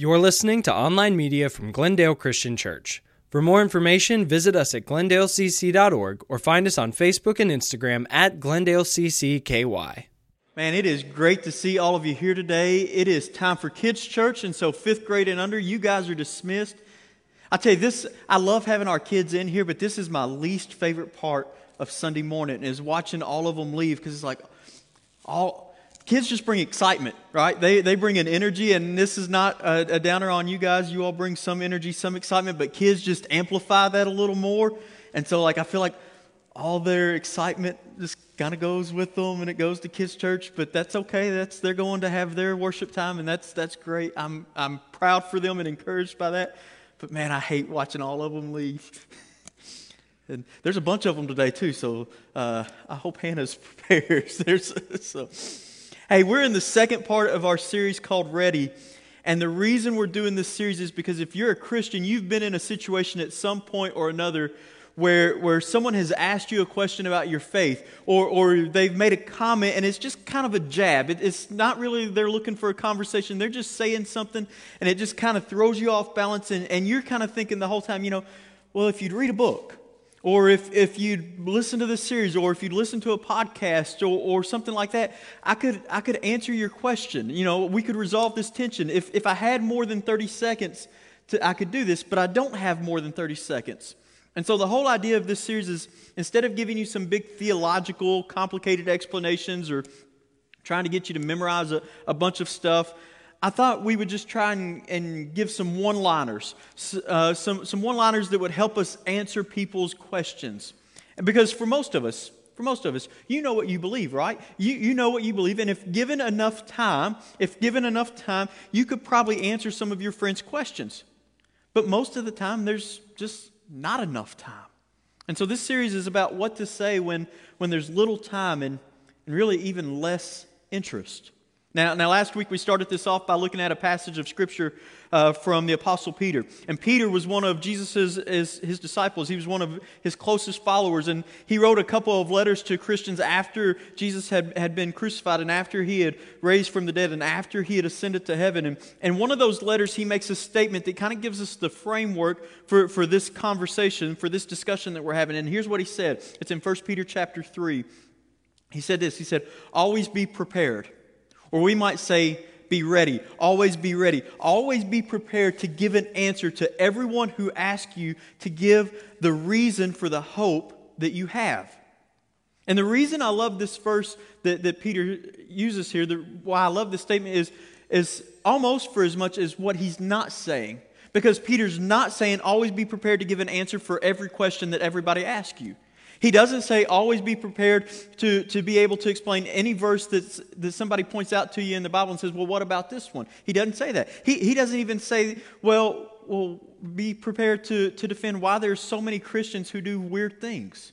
You're listening to online media from Glendale Christian Church. For more information, visit us at glendaleCC.org or find us on Facebook and Instagram at GlendaleCCKY. Man, it is great to see all of you here today. It is time for kids' church, and so fifth grade and under, you guys are dismissed. I tell you this, I love having our kids in here, but this is my least favorite part of Sunday morning is watching all of them leave because it's like all kids just bring excitement, right? They, they bring an energy, and this is not a, a, downer on you guys. You all bring some energy, some excitement, but kids just amplify that a little more. And so, like, I feel like all their excitement just kind of goes with them and it goes to kids church but that's okay that's they're going to have their worship time and that's that's great i'm i'm proud for them and encouraged by that but man i hate watching all of them leave and there's a bunch of them today too so uh, i hope hannah's prepared there's so Hey, we're in the second part of our series called Ready. And the reason we're doing this series is because if you're a Christian, you've been in a situation at some point or another where, where someone has asked you a question about your faith or, or they've made a comment and it's just kind of a jab. It, it's not really they're looking for a conversation, they're just saying something and it just kind of throws you off balance. And, and you're kind of thinking the whole time, you know, well, if you'd read a book or if, if you'd listen to this series, or if you'd listen to a podcast, or, or something like that, I could, I could answer your question. You know, we could resolve this tension. If, if I had more than 30 seconds, to, I could do this, but I don't have more than 30 seconds. And so the whole idea of this series is instead of giving you some big theological, complicated explanations or trying to get you to memorize a, a bunch of stuff, I thought we would just try and, and give some one liners, uh, some, some one liners that would help us answer people's questions. Because for most of us, for most of us, you know what you believe, right? You, you know what you believe, and if given enough time, if given enough time, you could probably answer some of your friends' questions. But most of the time, there's just not enough time. And so this series is about what to say when, when there's little time and, and really even less interest. Now, now, last week we started this off by looking at a passage of Scripture uh, from the Apostle Peter. And Peter was one of Jesus' his, his disciples. He was one of his closest followers. And he wrote a couple of letters to Christians after Jesus had, had been crucified and after he had raised from the dead and after he had ascended to heaven. And, and one of those letters, he makes a statement that kind of gives us the framework for, for this conversation, for this discussion that we're having. And here's what he said it's in 1 Peter chapter 3. He said this He said, Always be prepared or we might say, be ready. Always be ready. Always be prepared to give an answer to everyone who asks you to give the reason for the hope that you have. And the reason I love this verse that, that Peter uses here, the, why I love this statement is, is almost for as much as what he's not saying. Because Peter's not saying always be prepared to give an answer for every question that everybody asks you. He doesn't say always be prepared to, to be able to explain any verse that's, that somebody points out to you in the Bible and says, well, what about this one? He doesn't say that. He, he doesn't even say, well, well, be prepared to, to defend why there's so many Christians who do weird things.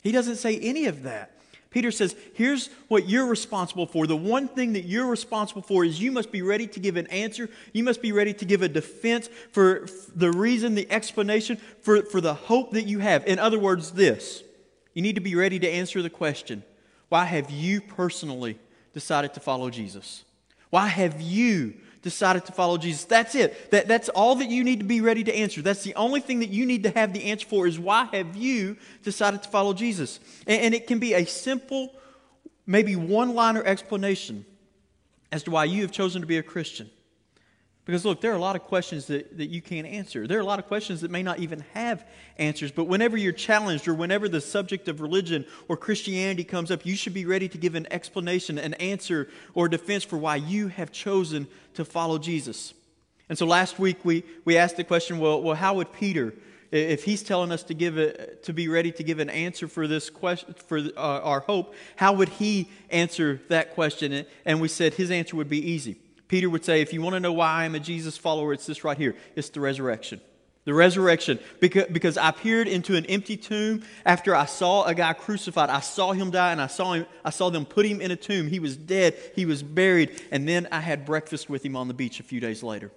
He doesn't say any of that. Peter says, here's what you're responsible for. The one thing that you're responsible for is you must be ready to give an answer. You must be ready to give a defense for the reason, the explanation, for, for the hope that you have. In other words, this you need to be ready to answer the question why have you personally decided to follow Jesus? Why have you decided to follow Jesus? That's it. That, that's all that you need to be ready to answer. That's the only thing that you need to have the answer for is why have you decided to follow Jesus? And, and it can be a simple, maybe one liner explanation as to why you have chosen to be a Christian. Because look, there are a lot of questions that, that you can't answer. There are a lot of questions that may not even have answers. But whenever you're challenged or whenever the subject of religion or Christianity comes up, you should be ready to give an explanation, an answer, or a defense for why you have chosen to follow Jesus. And so last week we, we asked the question well, well, how would Peter, if he's telling us to, give a, to be ready to give an answer for this question, for uh, our hope, how would he answer that question? And we said his answer would be easy. Peter would say, if you want to know why I am a Jesus follower, it's this right here it's the resurrection. The resurrection. Because, because I peered into an empty tomb after I saw a guy crucified. I saw him die and I saw, him, I saw them put him in a tomb. He was dead, he was buried, and then I had breakfast with him on the beach a few days later.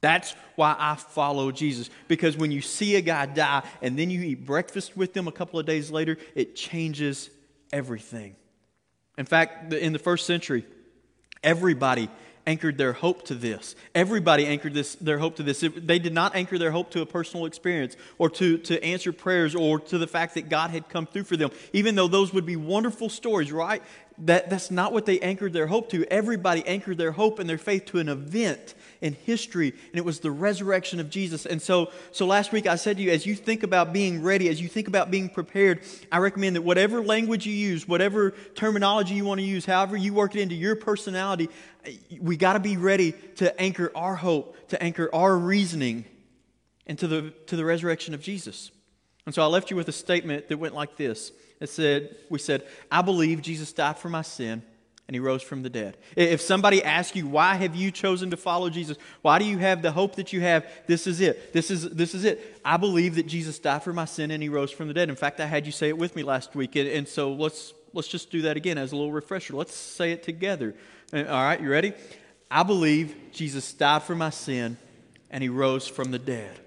That's why I follow Jesus. Because when you see a guy die and then you eat breakfast with them a couple of days later, it changes everything. In fact, in the first century, everybody anchored their hope to this. Everybody anchored this, their hope to this. They did not anchor their hope to a personal experience or to, to answer prayers or to the fact that God had come through for them. Even though those would be wonderful stories, right? That, that's not what they anchored their hope to. Everybody anchored their hope and their faith to an event in history, and it was the resurrection of Jesus. And so, so last week I said to you, as you think about being ready, as you think about being prepared, I recommend that whatever language you use, whatever terminology you want to use, however you work it into your personality, we got to be ready to anchor our hope, to anchor our reasoning into the, to the resurrection of Jesus. And so I left you with a statement that went like this. It said, we said, I believe Jesus died for my sin and he rose from the dead. If somebody asks you, why have you chosen to follow Jesus? Why do you have the hope that you have? This is it. This is, this is it. I believe that Jesus died for my sin and he rose from the dead. In fact, I had you say it with me last week. And, and so let's, let's just do that again as a little refresher. Let's say it together. Uh, all right, you ready? I believe Jesus died for my sin and he rose from the dead.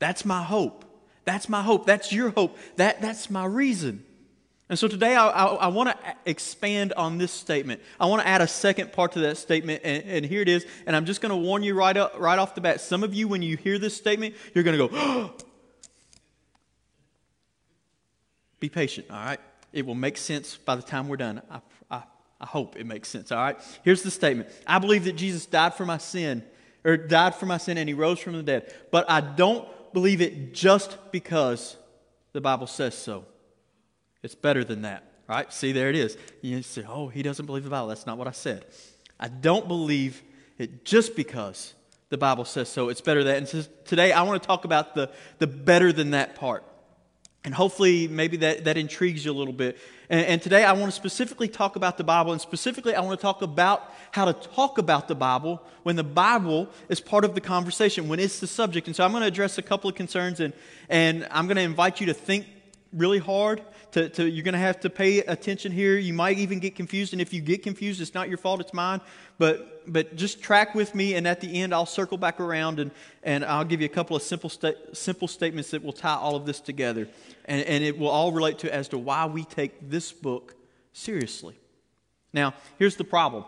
That's my hope. That's my hope. That's your hope. That, that's my reason. And so today I, I, I want to expand on this statement. I want to add a second part to that statement, and, and here it is. And I'm just going to warn you right, up, right off the bat. Some of you, when you hear this statement, you're going to go. Be patient, all right? It will make sense by the time we're done. I, I, I hope it makes sense, all right? Here's the statement I believe that Jesus died for my sin, or died for my sin, and he rose from the dead. But I don't believe it just because the Bible says so. It's better than that, right? See, there it is. You say, oh, he doesn't believe the Bible. That's not what I said. I don't believe it just because the Bible says so. It's better than that. And so today I want to talk about the, the better than that part. And hopefully, maybe that, that intrigues you a little bit. And, and, today I want to specifically talk about the Bible, and specifically I want to talk about how to talk about the Bible when the Bible is part of the conversation, when it's the subject. And so I'm going to address a couple of concerns, and, and I'm going to invite you to think really hard. To, to, you're going to have to pay attention here. You might even get confused, and if you get confused, it's not your fault, it's mine. But, but just track with me, and at the end, I'll circle back around and, and I'll give you a couple of simple, sta- simple statements that will tie all of this together. And, and it will all relate to as to why we take this book seriously. Now, here's the problem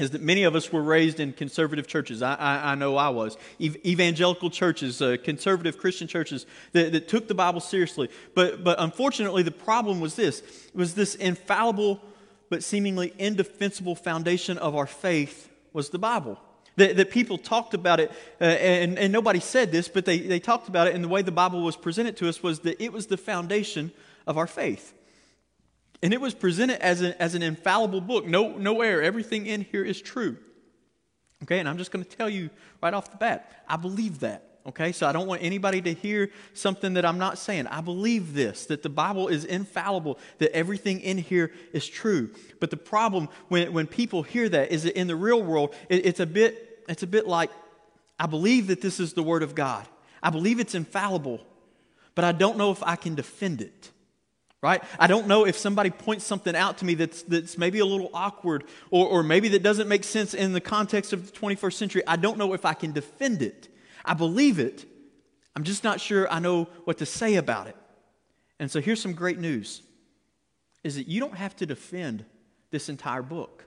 is that many of us were raised in conservative churches. I, I, I know I was. evangelical churches, uh, conservative Christian churches that, that, took the Bible seriously. But, but unfortunately, the problem was this was this infallible but seemingly indefensible foundation of our faith was the Bible. That, that people talked about it, uh, and, and nobody said this, but they, they talked about it, and the way the Bible was presented to us was that it was the foundation of our faith. And it was presented as an, as an infallible book. No, no error. Everything in here is true. Okay, and I'm just going to tell you right off the bat, I believe that. Okay, so I don't want anybody to hear something that I'm not saying. I believe this, that the Bible is infallible, that everything in here is true. But the problem when, when people hear that is that in the real world, it, it's, a bit, it's a bit like, I believe that this is the Word of God. I believe it's infallible, but I don't know if I can defend it right? I don't know if somebody points something out to me that's, that's maybe a little awkward or, or maybe that doesn't make sense in the context of the 21st century. I don't know if I can defend it. I believe it. I'm just not sure I know what to say about it. And so here's some great news is that you don't have to defend this entire book.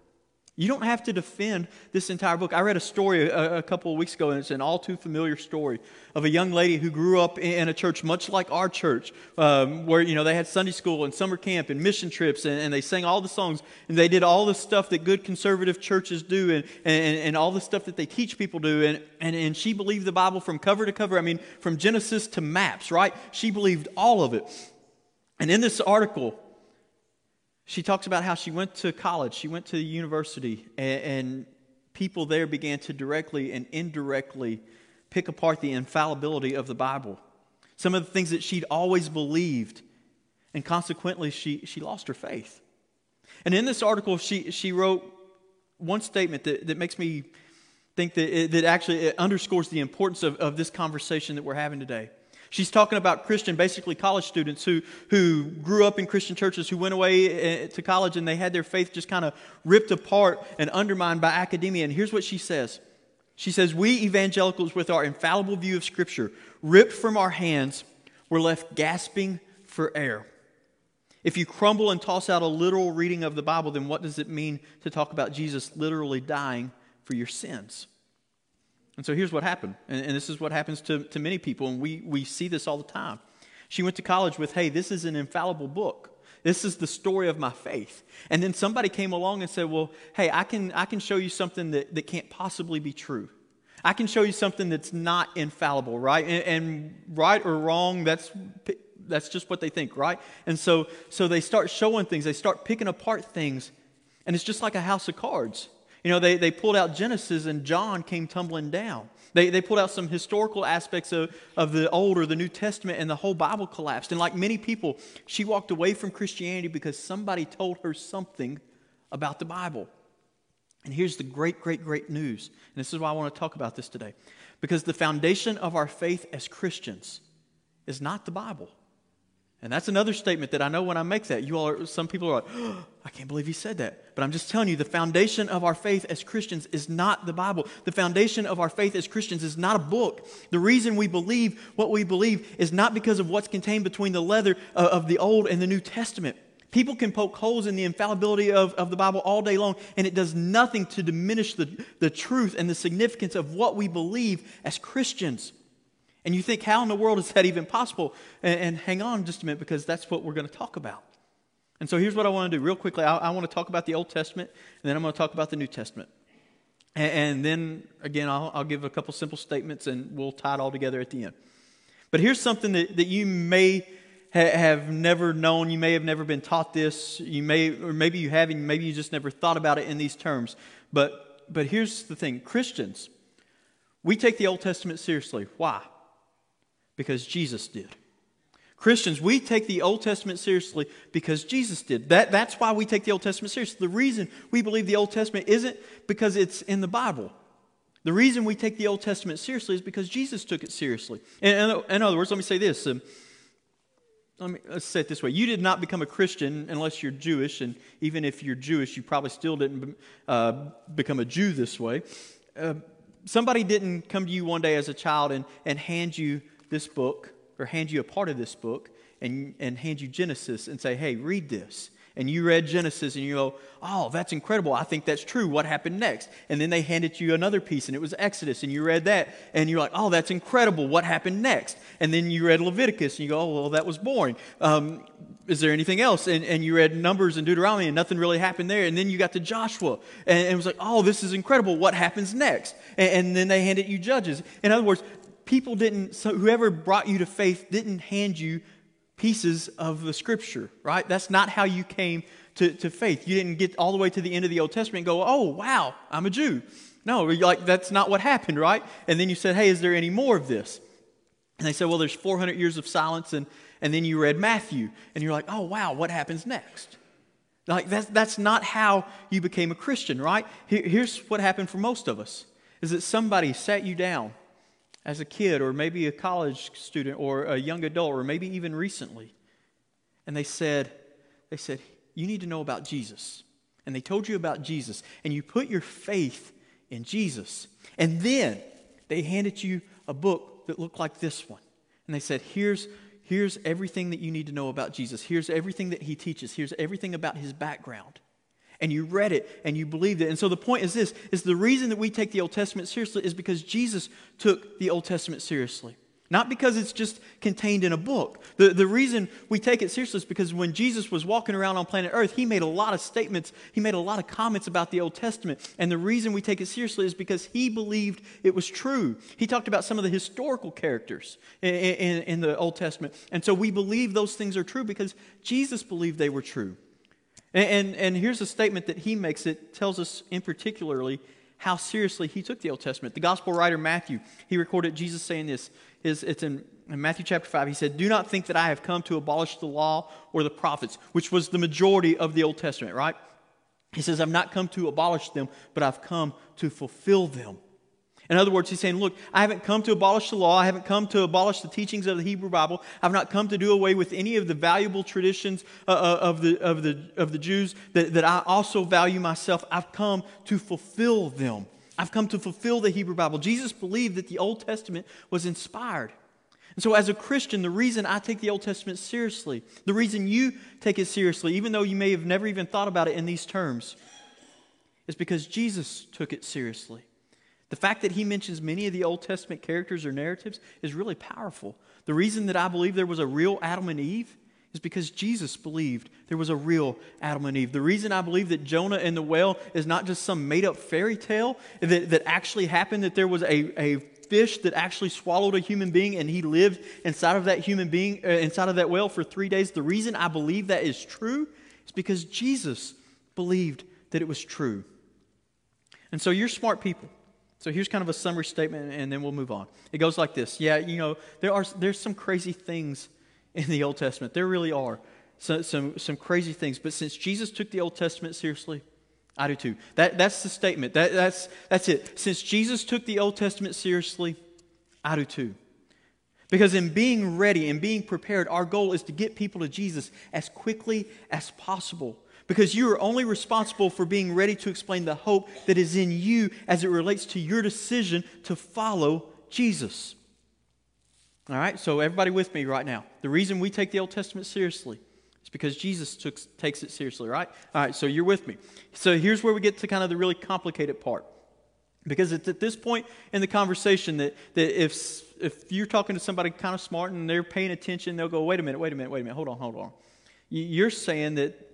You don't have to defend this entire book. I read a story a, a, couple of weeks ago, and it's an all too familiar story of a young lady who grew up in, a church much like our church, um, where you know they had Sunday school and summer camp and mission trips, and, and, they sang all the songs, and they did all the stuff that good conservative churches do, and, and, and all the stuff that they teach people do. And, and, and she believed the Bible from cover to cover. I mean, from Genesis to maps, right? She believed all of it. And in this article, she talks about how she went to college, she went to the university, and, and people there began to directly and indirectly pick apart the infallibility of the Bible. Some of the things that she'd always believed, and consequently, she, she lost her faith. And in this article, she, she wrote one statement that, that makes me think that, it, that actually it underscores the importance of, of this conversation that we're having today. She's talking about Christian, basically college students who, who grew up in Christian churches, who went away eh, to college and they had their faith just kind of ripped apart and undermined by academia. And here's what she says She says, We evangelicals, with our infallible view of Scripture ripped from our hands, were left gasping for air. If you crumble and toss out a literal reading of the Bible, then what does it mean to talk about Jesus literally dying for your sins? And so here's what happened. And, and this is what happens to, to many people, and we, we see this all the time. She went to college with, hey, this is an infallible book. This is the story of my faith. And then somebody came along and said, well, hey, I can, I can show you something that, that can't possibly be true. I can show you something that's not infallible, right? And, and right or wrong, that's that's just what they think, right? And so so they start showing things, they start picking apart things, and it's just like a house of cards. You know, they, they pulled out Genesis and John came tumbling down. They, they pulled out some historical aspects of, of the Old or the New Testament, and the whole Bible collapsed. And like many people, she walked away from Christianity because somebody told her something about the Bible. And here's the great, great, great news. And this is why I want to talk about this today. Because the foundation of our faith as Christians is not the Bible. And that's another statement that I know when I make that. You all are, some people are like, oh, I can't believe he said that. But I'm just telling you, the foundation of our faith as Christians is not the Bible. The foundation of our faith as Christians is not a book. The reason we believe what we believe is not because of what's contained between the leather uh, of the Old and the New Testament. People can poke holes in the infallibility of, of the Bible all day long, and it does nothing to diminish the, the truth and the significance of what we believe as Christians. And you think, how in the world is that even possible? And, and hang on just a minute because that's what we're going to talk about. And so here's what I want to do real quickly. I, I want to talk about the Old Testament, and then I'm going to talk about the New Testament. And, and then again, I'll, I'll, give a couple simple statements and we'll tie it all together at the end. But here's something that, that you may ha- have never known. You may have never been taught this. You may, or maybe you have, and maybe you just never thought about it in these terms. But, but here's the thing Christians, we take the Old Testament seriously. Why? Because Jesus did. Christians, we take the Old Testament seriously because Jesus did. That, that's why we take the Old Testament seriously. The reason we believe the Old Testament isn't because it's in the Bible. The reason we take the Old Testament seriously is because Jesus took it seriously. In, in, other words, let me say this. Um, let me, let's say it this way. You did not become a Christian unless you're Jewish, and even if you're Jewish, you probably still didn't uh, become a Jew this way. Uh, somebody didn't come to you one day as a child and, and hand you this book or hand you a part of this book and, and hand you Genesis and say, hey, read this. And you read Genesis and you go, oh, that's incredible. I think that's true. What happened next? And then they handed you another piece and it was Exodus and you read that and you're like, oh, that's incredible. What happened next? And then you read Leviticus and you go, oh, well, that was boring. Um, is there anything else? And, and you read Numbers and Deuteronomy and nothing really happened there. And then you got to Joshua and, and it was like, oh, this is incredible. What happens next? And, and then they handed you Judges. In other words, people didn't, so whoever brought you to faith didn't hand you pieces of the scripture, right? That's not how you came to, to faith. You didn't get all the way to the end of the Old Testament and go, oh, wow, I'm a Jew. No, like that's not what happened, right? And then you said, hey, is there any more of this? And they said, well, there's 400 years of silence. And, and then you read Matthew, and you're like, oh, wow, what happens next? Like, that's, that's not how you became a Christian, right? Here, here's what happened for most of us is that somebody sat you down as a kid, or maybe a college student, or a young adult, or maybe even recently. And they said, they said, you need to know about Jesus. And they told you about Jesus, and you put your faith in Jesus. And then they handed you a book that looked like this one. And they said, here's, here's everything that you need to know about Jesus. Here's everything that he teaches. Here's everything about his background and you read it and you believed it. And so the point is this is the reason that we take the Old Testament seriously is because Jesus took the Old Testament seriously. Not because it's just contained in a book. The, the reason we take it seriously is because when Jesus was walking around on planet Earth, he made a lot of statements, he made a lot of comments about the Old Testament. And the reason we take it seriously is because he believed it was true. He talked about some of the historical characters in, in, in the Old Testament. And so we believe those things are true because Jesus believed they were true. And, and, and, here's a statement that he makes that tells us in particularly how seriously he took the Old Testament. The gospel writer Matthew, he recorded Jesus saying this. Is, it's in, in Matthew chapter 5. He said, Do not think that I have come to abolish the law or the prophets, which was the majority of the Old Testament, right? He says, I've not come to abolish them, but I've come to fulfill them. In other words, he's saying, Look, I haven't come to abolish the law. I haven't come to abolish the teachings of the Hebrew Bible. I've not come to do away with any of the valuable traditions uh, uh, of, the, of, the, of the Jews that, that I also value myself. I've come to fulfill them. I've come to fulfill the Hebrew Bible. Jesus believed that the Old Testament was inspired. And so, as a Christian, the reason I take the Old Testament seriously, the reason you take it seriously, even though you may have never even thought about it in these terms, is because Jesus took it seriously. The fact that he mentions many of the Old Testament characters or narratives is really powerful. The reason that I believe there was a real Adam and Eve is because Jesus believed there was a real Adam and Eve. The reason I believe that Jonah and the whale is not just some made up fairy tale that, that actually happened, that there was a, a fish that actually swallowed a human being and he lived inside of that human being, uh, inside of that whale for three days. The reason I believe that is true is because Jesus believed that it was true. And so you're smart people. So here's kind of a summary statement, and then we'll move on. It goes like this Yeah, you know, there are, there's some crazy things in the Old Testament. There really are some, some, some crazy things. But since Jesus took the Old Testament seriously, I do too. That, that's the statement. That, that's, that's it. Since Jesus took the Old Testament seriously, I do too. Because in being ready and being prepared, our goal is to get people to Jesus as quickly as possible. Because you are only responsible for being ready to explain the hope that is in you as it relates to your decision to follow Jesus. All right, so everybody with me right now. The reason we take the Old Testament seriously is because Jesus took, takes it seriously, right? All right, so you're with me. So here's where we get to kind of the really complicated part. Because it's at this point in the conversation that, that if, if you're talking to somebody kind of smart and they're paying attention, they'll go, wait a minute, wait a minute, wait a minute, hold on, hold on. You're saying that,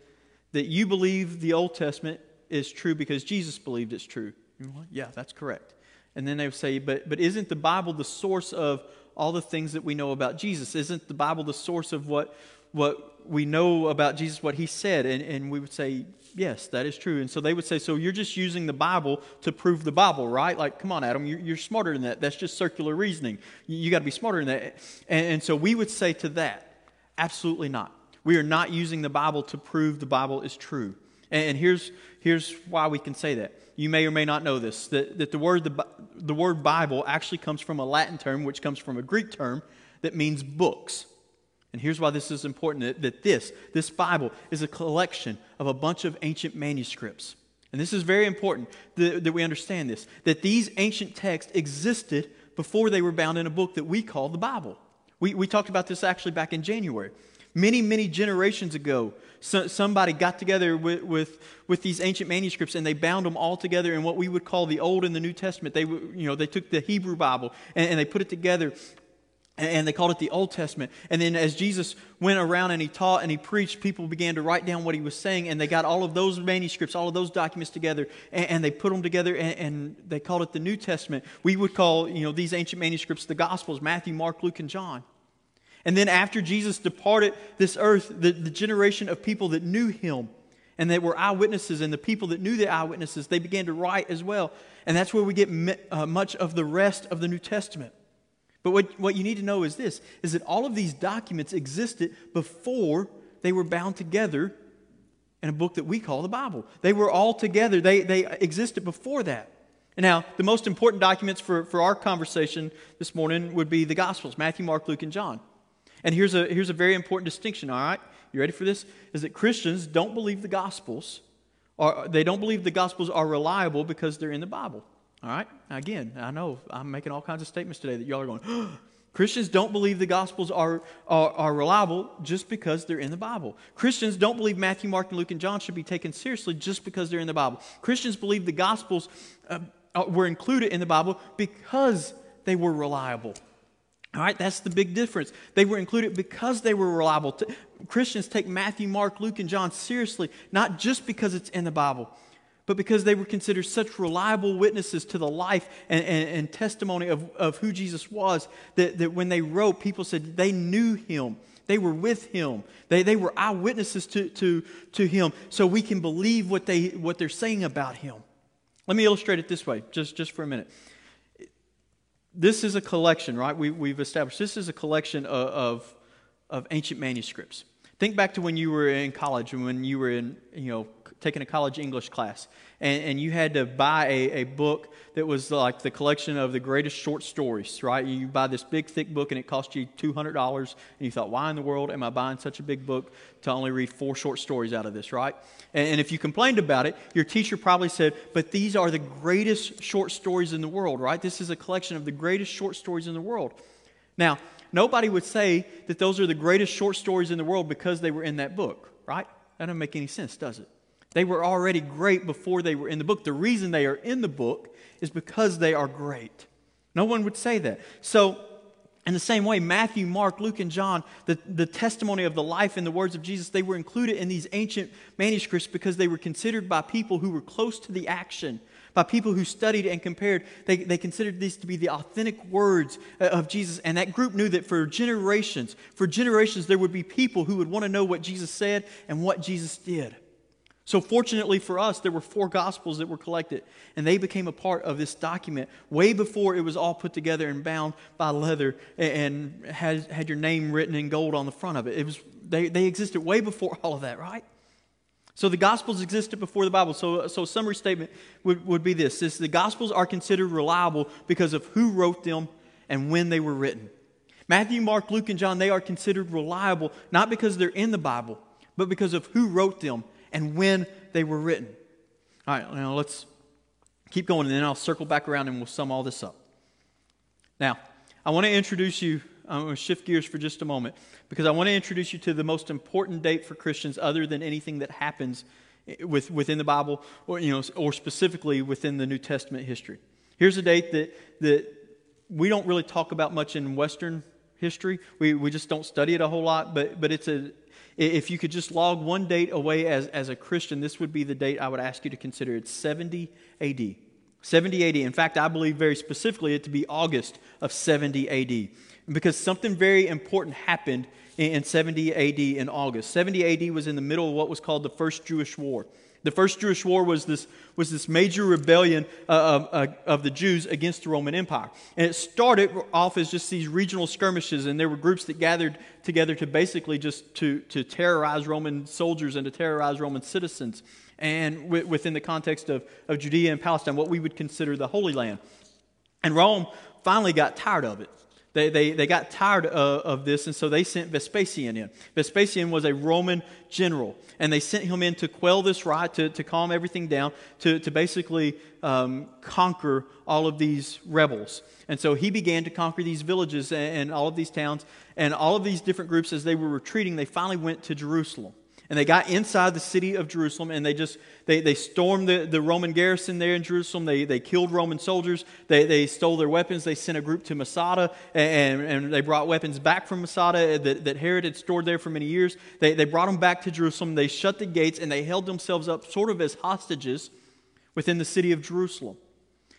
that you believe the Old Testament is true because Jesus believed it's true. Like, yeah, that's correct. And then they would say, but, but isn't the Bible the source of all the things that we know about Jesus? Isn't the Bible the source of what, what we know about Jesus, what he said? And, and we would say, yes, that is true. And so they would say, so you're just using the Bible to prove the Bible, right? Like, come on, Adam, you're, you're smarter than that. That's just circular reasoning. You, you got to be smarter than that. And, and so we would say to that, absolutely not. We are not using the Bible to prove the Bible is true. And, here's, here's why we can say that you may or may not know this, that, that the, word, the, the word Bible actually comes from a Latin term, which comes from a Greek term that means books. And here's why this is important that, that this, this Bible, is a collection of a bunch of ancient manuscripts. And this is very important that, that we understand this that these ancient texts existed before they were bound in a book that we call the Bible. We, we talked about this actually back in January. Many, many generations ago, so, somebody got together with, with, with these ancient manuscripts and they bound them all together in what we would call the Old and the New Testament. They, you know, they took the Hebrew Bible and, and they put it together and they called it the Old Testament. And then as Jesus went around and he taught and he preached, people began to write down what he was saying, and they got all of those manuscripts, all of those documents together, and, and they put them together, and, and, they called it the New Testament. We would call you know these ancient manuscripts the Gospels: Matthew, Mark, Luke, and John. And then after Jesus departed this earth, the, the generation of people that knew him and that were eyewitnesses, and the people that knew the eyewitnesses, they began to write as well. And that's where we get uh, much of the rest of the New Testament. But what, what you need to know is this is that all of these documents existed before they were bound together in a book that we call the Bible. They were all together, they, they existed before that. And now, the most important documents for, for our conversation this morning would be the Gospels Matthew, Mark, Luke, and John. And here's a, here's a very important distinction, all right? You ready for this? Is that Christians don't believe the Gospels, or they don't believe the Gospels are reliable because they're in the Bible. All right? Again, I know I'm making all kinds of statements today that y'all are going, Christians don't believe the Gospels are, are, are, reliable just because they're in the Bible. Christians don't believe Matthew, Mark, and Luke, and John should be taken seriously just because they're in the Bible. Christians believe the Gospels uh, were included in the Bible because they were reliable. All right, that's the big difference. They were included because they were reliable. Christians take Matthew, Mark, Luke, and John seriously, not just because it's in the Bible, but because they were considered such reliable witnesses to the life and, and, and testimony of, of who Jesus was that, that when they wrote, people said they knew him. They were with him. They, they were eyewitnesses to, to, to him, so we can believe what, they, what they're saying about him. Let me illustrate it this way, just, just for a minute this is a collection, right? We, we've established this is a collection of, of, of, ancient manuscripts. Think back to when you were in college and when you were in, you know, taking a college English class, and, and you had to buy a, a book that was like the collection of the greatest short stories, right? You buy this big, thick book, and it cost you $200, and you thought, why in the world am I buying such a big book to only read four short stories out of this, right? And, and if you complained about it, your teacher probably said, but these are the greatest short stories in the world, right? This is a collection of the greatest short stories in the world. Now, nobody would say that those are the greatest short stories in the world because they were in that book, right? That doesn't make any sense, does it? They were already great before they were in the book. The reason they are in the book is because they are great. No one would say that. So, in the same way, Matthew, Mark, Luke, and John, the, the testimony of the life and the words of Jesus, they were included in these ancient manuscripts because they were considered by people who were close to the action, by people who studied and compared. They, they considered these to be the authentic words uh, of Jesus. And that group knew that for generations, for generations, there would be people who would want to know what Jesus said and what Jesus did. So, fortunately for us, there were four gospels that were collected, and they became a part of this document way before it was all put together and bound by leather and had, had your name written in gold on the front of it. it was, they, they existed way before all of that, right? So, the gospels existed before the Bible. So, so a summary statement would, would be this, this the gospels are considered reliable because of who wrote them and when they were written. Matthew, Mark, Luke, and John, they are considered reliable not because they're in the Bible, but because of who wrote them and when they were written. All right, now let's keep going, and then I'll circle back around and we'll sum all this up. Now, I want to introduce you, I'm going to shift gears for just a moment, because I want to introduce you to the most important date for Christians other than anything that happens with, within the Bible or, you know, or specifically within the New Testament history. Here's a date that, that we don't really talk about much in Western history. We, we just don't study it a whole lot, but, but it's a, if you could just log one date away as, as a Christian, this would be the date I would ask you to consider. It's 70 AD. 70 AD. In fact, I believe very specifically it to be August of 70 AD. Because something very important happened in 70 AD in August. 70 AD was in the middle of what was called the First Jewish War. The First Jewish War was this, was this major rebellion uh, of, uh, of the Jews against the Roman Empire. And it started off as just these regional skirmishes, and there were groups that gathered together to basically just to, to terrorize Roman soldiers and to terrorize Roman citizens. And w- within the context of, of Judea and Palestine, what we would consider the Holy Land. And Rome finally got tired of it. They, they, they got tired of, of, this, and so they sent Vespasian in. Vespasian was a Roman general, and they sent him in to quell this riot, to, to calm everything down, to, to basically um, conquer all of these rebels. And so he began to conquer these villages and, and all of these towns, and all of these different groups, as they were retreating, they finally went to Jerusalem and they got inside the city of jerusalem and they just they, they stormed the, the roman garrison there in jerusalem. They, they killed roman soldiers. They, they stole their weapons. They sent a group to masada and, and they brought weapons back from masada that, that herod had stored there for many years. They, they brought them back to jerusalem. They shut the gates and they held themselves up sort of as hostages within the city of jerusalem.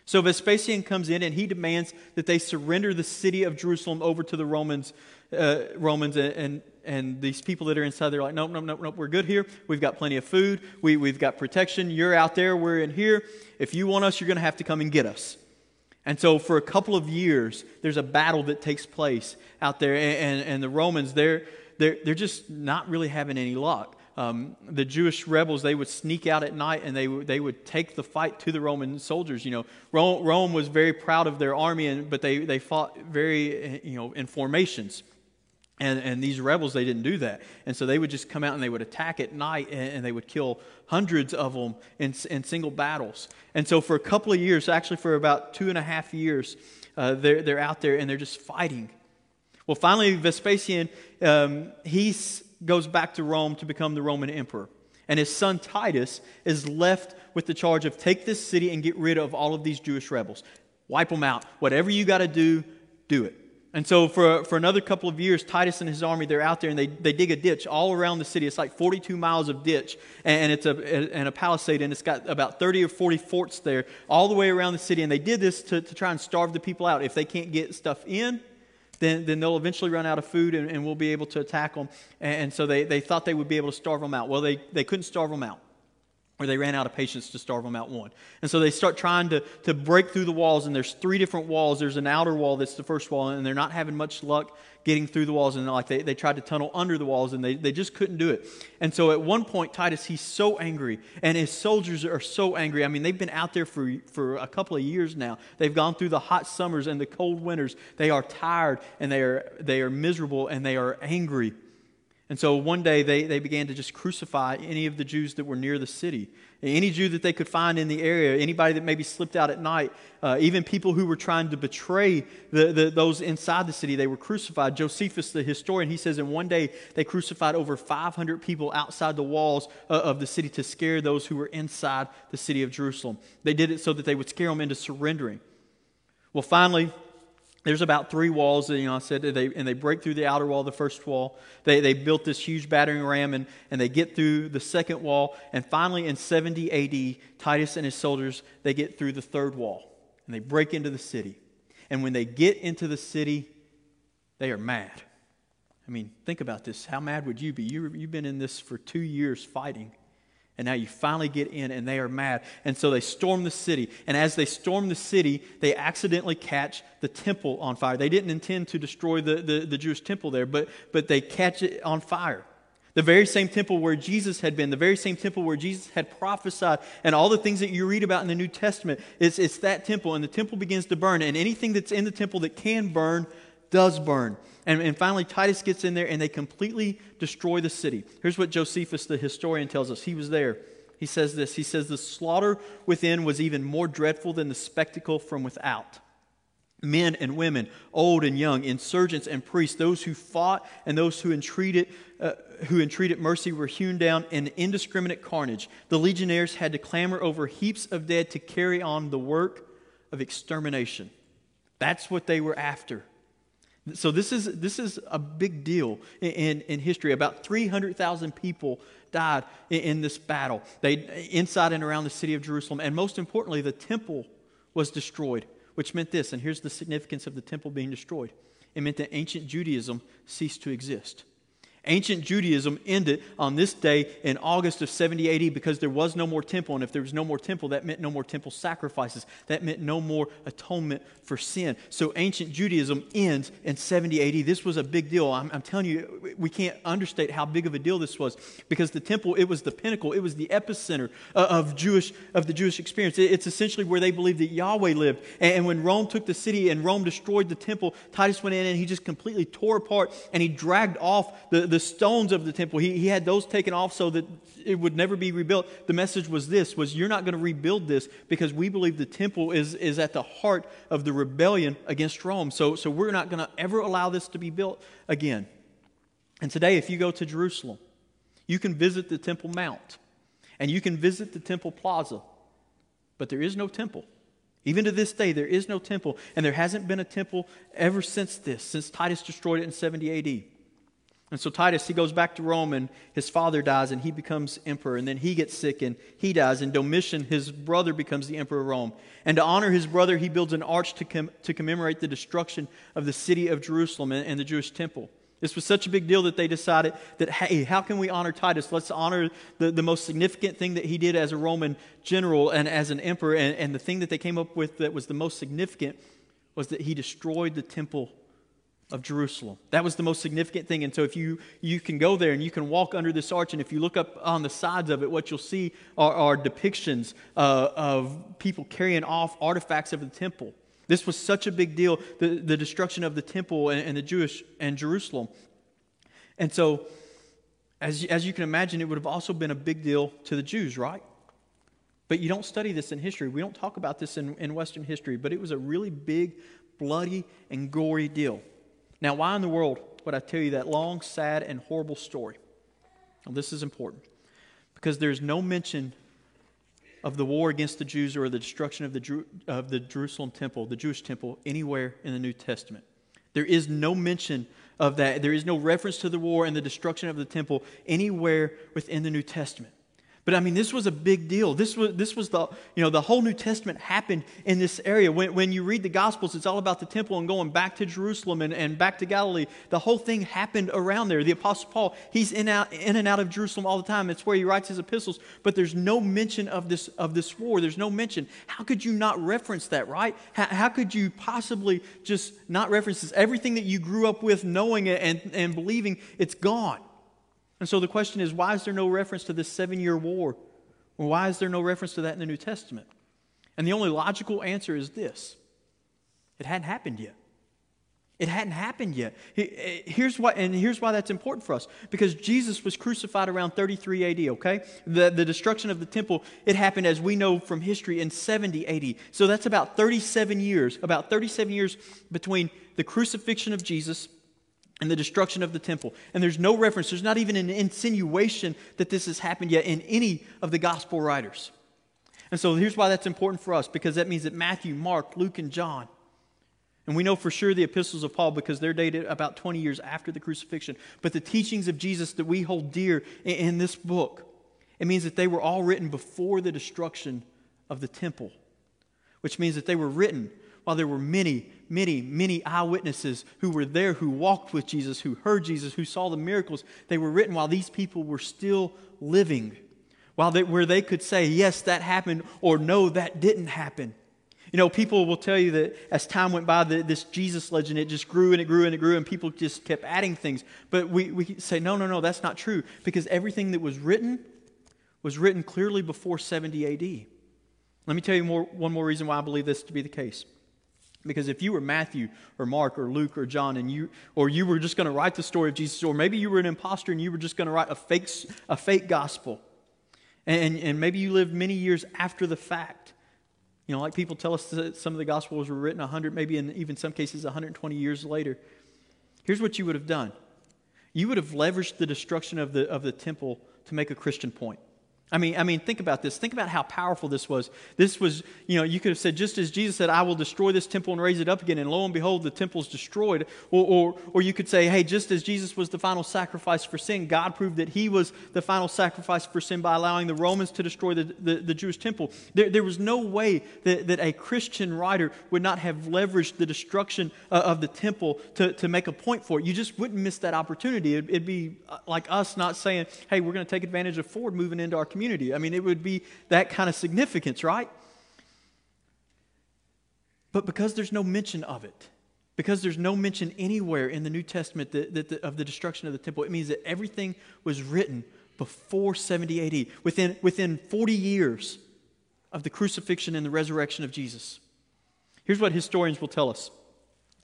So Vespasian comes in and he demands that they surrender the city of Jerusalem over to the Romans, uh, Romans and, and these people that are inside, they're like, nope, nope, nope, nope, we're good here. We've got plenty of food. We, we've got protection. You're out there. We're in here. If you want us, you're going to have to come and get us. And so, for a couple of years, there's a battle that takes place out there, and, and, and the Romans, they're, they're, they're just not really having any luck. Um, the Jewish rebels, they would sneak out at night and they, they would take the fight to the Roman soldiers. You know, Rome, Rome was very proud of their army, and, but they, they fought very, you know, in formations. And, and these rebels, they didn't do that. And so they would just come out and they would attack at night and, and they would kill hundreds of them in, in single battles. And so for a couple of years, actually for about two and a half years, uh, they're, they're out there and they're just fighting. Well, finally, Vespasian, um, he goes back to Rome to become the Roman emperor. And his son Titus is left with the charge of take this city and get rid of all of these Jewish rebels. Wipe them out. Whatever you got to do, do it. And so for, for another couple of years, Titus and his army, they're out there and they, they dig a ditch all around the city. It's like 42 miles of ditch and it's a, and a palisade and it's got about 30 or 40 forts there all the way around the city. And they did this to, to try and starve the people out. If they can't get stuff in, then, then they'll eventually run out of food and, and we'll be able to attack them. And, and so they, they thought they would be able to starve them out. Well, they, they couldn't starve them out or they ran out of patience to starve them out one. And so they start trying to, to break through the walls, and there's three different walls. There's an outer wall that's the first wall, and they're not having much luck getting through the walls. And like they, they tried to tunnel under the walls, and they, they just couldn't do it. And so at one point, Titus, he's so angry, and his soldiers are so angry. I mean, they've been out there for, for a couple of years now. They've gone through the hot summers and the cold winters. They are tired, and they are, they are miserable, and they are angry. And so one day they, they began to just crucify any of the Jews that were near the city. Any Jew that they could find in the area, anybody that maybe slipped out at night, uh, even people who were trying to betray the, the, those inside the city, they were crucified. Josephus, the historian, he says in one day they crucified over 500 people outside the walls uh, of the city to scare those who were inside the city of Jerusalem. They did it so that they would scare them into surrendering. Well, finally, there's about three walls, you know, I said, they, and they break through the outer wall, the first wall. They, they built this huge battering ram, and, and they get through the second wall. And finally, in 70 AD, Titus and his soldiers, they get through the third wall, and they break into the city. And when they get into the city, they are mad. I mean, think about this. How mad would you be? You, you've been in this for two years fighting. And now you finally get in, and they are mad. And so they storm the city. And as they storm the city, they accidentally catch the temple on fire. They didn't intend to destroy the, the, the Jewish temple there, but, but they catch it on fire. The very same temple where Jesus had been, the very same temple where Jesus had prophesied, and all the things that you read about in the New Testament, it's, it's that temple. And the temple begins to burn, and anything that's in the temple that can burn does burn. And, and finally, Titus gets in there and they completely destroy the city. Here's what Josephus, the historian, tells us. He was there. He says this He says, The slaughter within was even more dreadful than the spectacle from without. Men and women, old and young, insurgents and priests, those who fought and those who entreated, uh, who entreated mercy were hewn down in indiscriminate carnage. The legionnaires had to clamor over heaps of dead to carry on the work of extermination. That's what they were after. So this is, this is a big deal in, in history. About 300,000 people died in, in, this battle they, inside and around the city of Jerusalem. And most importantly, the temple was destroyed, which meant this, and here's the significance of the temple being destroyed. It meant that ancient Judaism ceased to exist. Ancient Judaism ended on this day in August of 70 AD because there was no more temple. And if there was no more temple, that meant no more temple sacrifices. That meant no more atonement for sin. So ancient Judaism ends in 70 AD. This was a big deal. I'm, I'm telling you, we can't understate how big of a deal this was because the temple, it was the pinnacle, it was the epicenter of, Jewish, of the Jewish experience. It's essentially where they believed that Yahweh lived. And when Rome took the city and Rome destroyed the temple, Titus went in and he just completely tore apart and he dragged off the the stones of the temple, he, he had those taken off so that it would never be rebuilt. The message was this, was you're not going to rebuild this because we believe the temple is, is at the heart of the rebellion against Rome. So, so we're not going to ever allow this to be built again. And today, if you go to Jerusalem, you can visit the Temple Mount and you can visit the Temple Plaza, but there is no temple. Even to this day, there is no temple, and there hasn't been a temple ever since this, since Titus destroyed it in 70 AD. And so Titus, he goes back to Rome and his father dies and he becomes emperor. And then he gets sick and he dies. And Domitian, his brother, becomes the emperor of Rome. And to honor his brother, he builds an arch to, com- to commemorate the destruction of the city of Jerusalem and, and the Jewish temple. This was such a big deal that they decided that, hey, how can we honor Titus? Let's honor the, the most significant thing that he did as a Roman general and as an emperor. And, and the thing that they came up with that was the most significant was that he destroyed the temple of Jerusalem. That was the most significant thing. And so if you, you can go there and you can walk under this arch, and if you look up on the sides of it, what you'll see are, are depictions uh, of people carrying off artifacts of the temple. This was such a big deal, the, the destruction of the temple and, and the Jewish and Jerusalem. And so, as, as you can imagine, it would have also been a big deal to the Jews, right? But you don't study this in history. We don't talk about this in, in Western history, but it was a really big, bloody, and gory deal. Now, why in the world would I tell you that long, sad, and horrible story? Well, this is important because there's no mention of the war against the Jews or the destruction of the, of the Jerusalem temple, the Jewish temple, anywhere in the New Testament. There is no mention of that. There is no reference to the war and the destruction of the temple anywhere within the New Testament. But I mean, this was a big deal. This was, this was the, you know, the whole New Testament happened in this area. When, when you read the Gospels, it's all about the temple and going back to Jerusalem and, and back to Galilee. The whole thing happened around there. The Apostle Paul, he's in, out, in and out of Jerusalem all the time. It's where he writes his epistles. But there's no mention of this, of this war. There's no mention. How could you not reference that, right? How, how could you possibly just not reference this? Everything that you grew up with knowing and, and believing, it's gone. And so the question is why is there no reference to this seven year war? Or why is there no reference to that in the New Testament? And the only logical answer is this it hadn't happened yet. It hadn't happened yet. Eh, here's why, and here's why that's important for us. Because Jesus was crucified around 33 AD, okay? The, the destruction of the temple, it happened, as we know from history, in 70 AD. So that's about 37 years, about 37 years between the crucifixion of Jesus and the destruction of the temple. And there's no reference, there's not even an insinuation that this has happened yet in any of the gospel writers. And so here's why that's important for us because that means that Matthew, Mark, Luke, and John, and we know for sure the epistles of Paul because they're dated about 20 years after the crucifixion. But the teachings of Jesus that we hold dear in, this book, it means that they were all written before the destruction of the temple, which means that they were written while there were many, many, many eyewitnesses who were there, who walked with Jesus, who heard Jesus, who saw the miracles. They were written while these people were still living, while they, where they could say, yes, that happened, or no, that didn't happen. You know, people will tell you that as time went by, the, this Jesus legend, it just grew and it grew and it grew, and people just kept adding things. But we, we say, no, no, no, that's not true, because everything that was written was written clearly before 70 AD. Let me tell you more, one more reason why I believe this to be the case. Because if you were Matthew or Mark or Luke or John, and you, or you were just going to write the story of Jesus, or maybe you were an impostor and you were just going to write a fake, a fake gospel, and, and maybe you lived many years after the fact, you know, like people tell us that some of the Gospels were written 100, maybe in even some cases 120 years later. Here's what you would have done you would have leveraged the destruction of the, of the temple to make a Christian point. I mean, I mean, think about this. Think about how powerful this was. This was, you know, you could have said, just as Jesus said, I will destroy this temple and raise it up again, and lo and behold, the temple's destroyed. Or, or, or you could say, hey, just as Jesus was the final sacrifice for sin, God proved that he was the final sacrifice for sin by allowing the Romans to destroy the, the, the Jewish temple. There, there was no way that, that a Christian writer would not have leveraged the destruction uh, of the temple to, to make a point for it. You just wouldn't miss that opportunity. It'd, it'd be uh, like us not saying, hey, we're going to take advantage of Ford moving into our community community. I mean, it would be that kind of significance, right? But because there's no mention of it, because there's no mention anywhere in the New Testament that, that the, of the destruction of the temple, it means that everything was written before 70 AD, within, within 40 years of the crucifixion and the resurrection of Jesus. Here's what historians will tell us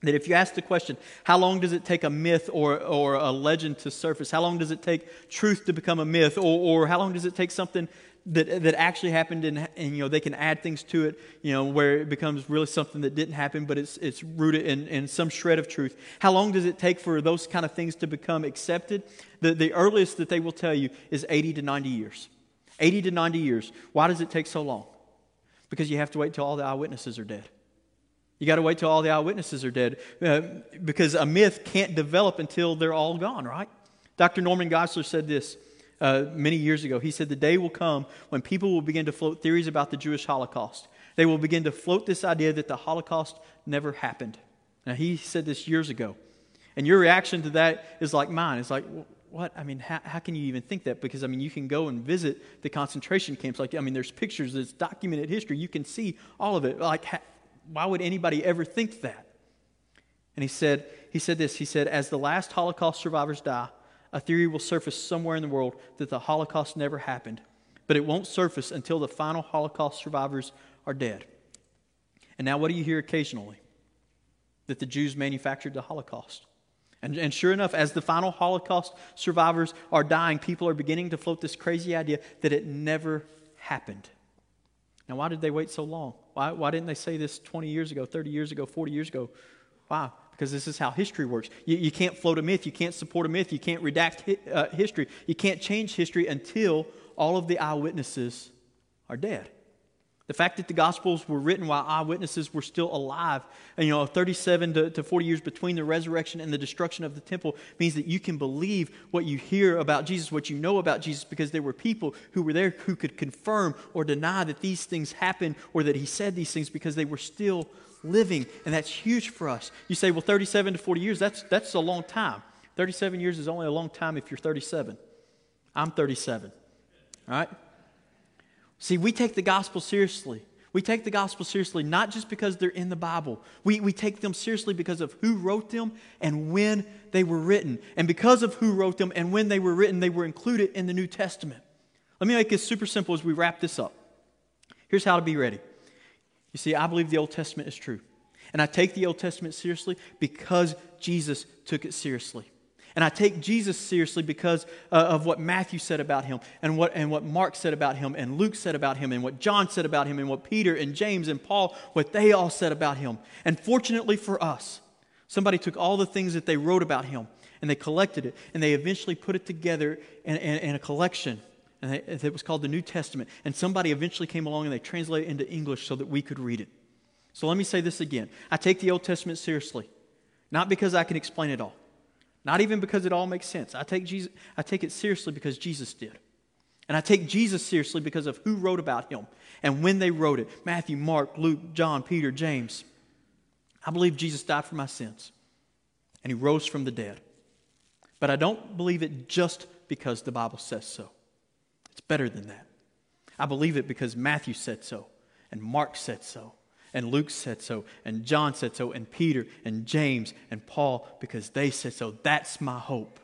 that if you ask the question, how long does it take a myth or, or a legend to surface? How long does it take truth to become a myth? Or, or how long does it take something that, that actually happened and, and, you know, they can add things to it, you know, where it becomes really something that didn't happen, but it's, it's rooted in, in some shred of truth? How long does it take for those kind of things to become accepted? The, the earliest that they will tell you is 80 to 90 years. 80 to 90 years. Why does it take so long? Because you have to wait till all the eyewitnesses are dead. You got to wait till all the eyewitnesses are dead uh, because a myth can't develop until they're all gone, right? Dr. Norman Geisler said this uh, many years ago. He said, The day will come when people will begin to float theories about the Jewish Holocaust. They will begin to float this idea that the Holocaust never happened. Now, he said this years ago. And your reaction to that is like mine. It's like, what? I mean, how, how, can you even think that? Because, I mean, you can go and visit the concentration camps. Like, I mean, there's pictures, there's documented history. You can see all of it. Like, why would anybody ever think that? And he said, he said this, he said, as the last Holocaust survivors die, a theory will surface somewhere in the world that the Holocaust never happened, but it won't surface until the final Holocaust survivors are dead. And now, what do you hear occasionally? That the Jews manufactured the Holocaust. And, and sure enough, as the final Holocaust survivors are dying, people are beginning to float this crazy idea that it never happened. Now, why did they wait so long? Why, why didn't they say this 20 years ago, 30 years ago, 40 years ago? Why? Because this is how history works. You, you can't float a myth. You can't support a myth. You can't redact hi, uh, history. You can't change history until all of the eyewitnesses are dead. The fact that the Gospels were written while eyewitnesses were still alive, and, you know, 37 to, to 40 years between the resurrection and the destruction of the temple, means that you can believe what you hear about Jesus, what you know about Jesus, because there were people who were there who could confirm or deny that these things happened or that he said these things because they were still living. And that's huge for us. You say, well, 37 to 40 years, that's, that's a long time. 37 years is only a long time if you're 37. I'm 37. All right? See, we take the gospel seriously. We take the gospel seriously not just because they're in the Bible. We, we take them seriously because of who wrote them and when they were written. And because of who wrote them and when they were written, they were included in the New Testament. Let me make this super simple as we wrap this up. Here's how to be ready. You see, I believe the Old Testament is true. And I take the Old Testament seriously because Jesus took it seriously. And I take Jesus seriously because uh, of what Matthew said about him, and what, and what Mark said about him, and Luke said about him, and what John said about him, and what Peter and James and Paul, what they all said about him. And fortunately for us, somebody took all the things that they wrote about him and they collected it, and they eventually put it together in, in, in a collection. And it was called the New Testament. And somebody eventually came along and they translated it into English so that we could read it. So let me say this again. I take the Old Testament seriously, not because I can explain it all, not even because it all makes sense. I take, Jesus, I take it seriously because Jesus did. And I take Jesus seriously because of who wrote about him and when they wrote it Matthew, Mark, Luke, John, Peter, James. I believe Jesus died for my sins and he rose from the dead. But I don't believe it just because the Bible says so. It's better than that. I believe it because Matthew said so, and Mark said so, and Luke said so, and John said so, and Peter, and James, and Paul, because they said so. That's my hope.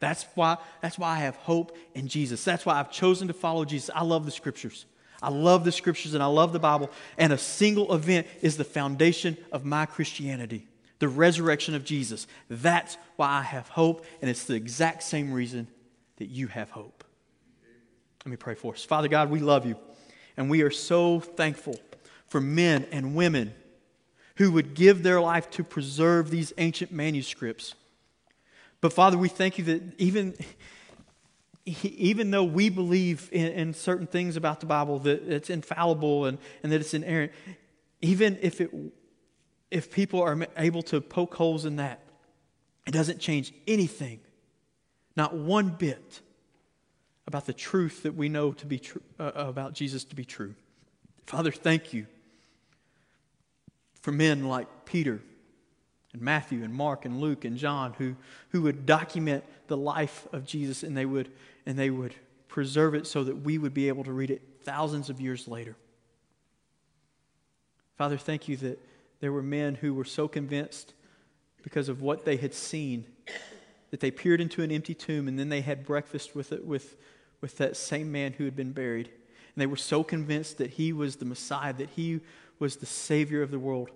That's why, that's why I have hope in Jesus. That's why I've chosen to follow Jesus. I love the scriptures. I love the scriptures and I love the Bible. And a single event is the foundation of my Christianity the resurrection of Jesus. That's why I have hope, and it's the exact same reason that you have hope. Let me pray for us. Father God, we love you, and we are so thankful for men and women who would give their life to preserve these ancient manuscripts. But Father, we thank you that even, even though we believe in, in certain things about the Bible, that it's infallible and, and that it's inerrant, even if it if people are able to poke holes in that, it doesn't change anything, not one bit, about the truth that we know to be true, uh, about Jesus to be true. Father, thank you for men like Peter and Matthew and Mark and Luke and John who, who would document the life of Jesus and they would and they would preserve it so that we would be able to read it thousands of years later. Father, thank you that there were men who were so convinced because of what they had seen that they peered into an empty tomb and then they had breakfast with, it, with, with that same man who had been buried. And they were so convinced that he was the Messiah, that he was the Savior of the world,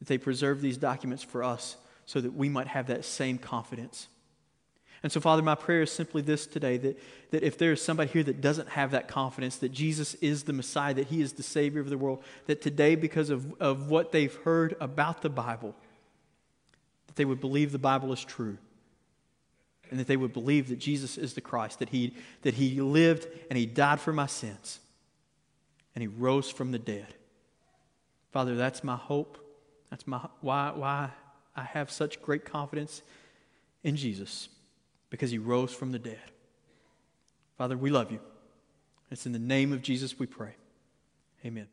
that they preserved these documents for us so that we might have that same confidence. And so, Father, my prayer is simply this today that, that if there is somebody here that doesn't have that confidence that Jesus is the Messiah, that He is the Savior of the world, that today, because of, of what they've heard about the Bible, that they would believe the Bible is true. And that they would believe that Jesus is the Christ, that he, that he lived and He died for my sins, and He rose from the dead. Father, that's my hope. That's my, why, why I have such great confidence in Jesus because he rose from the dead. Father, we love you. It's in the name of Jesus we pray. Amen.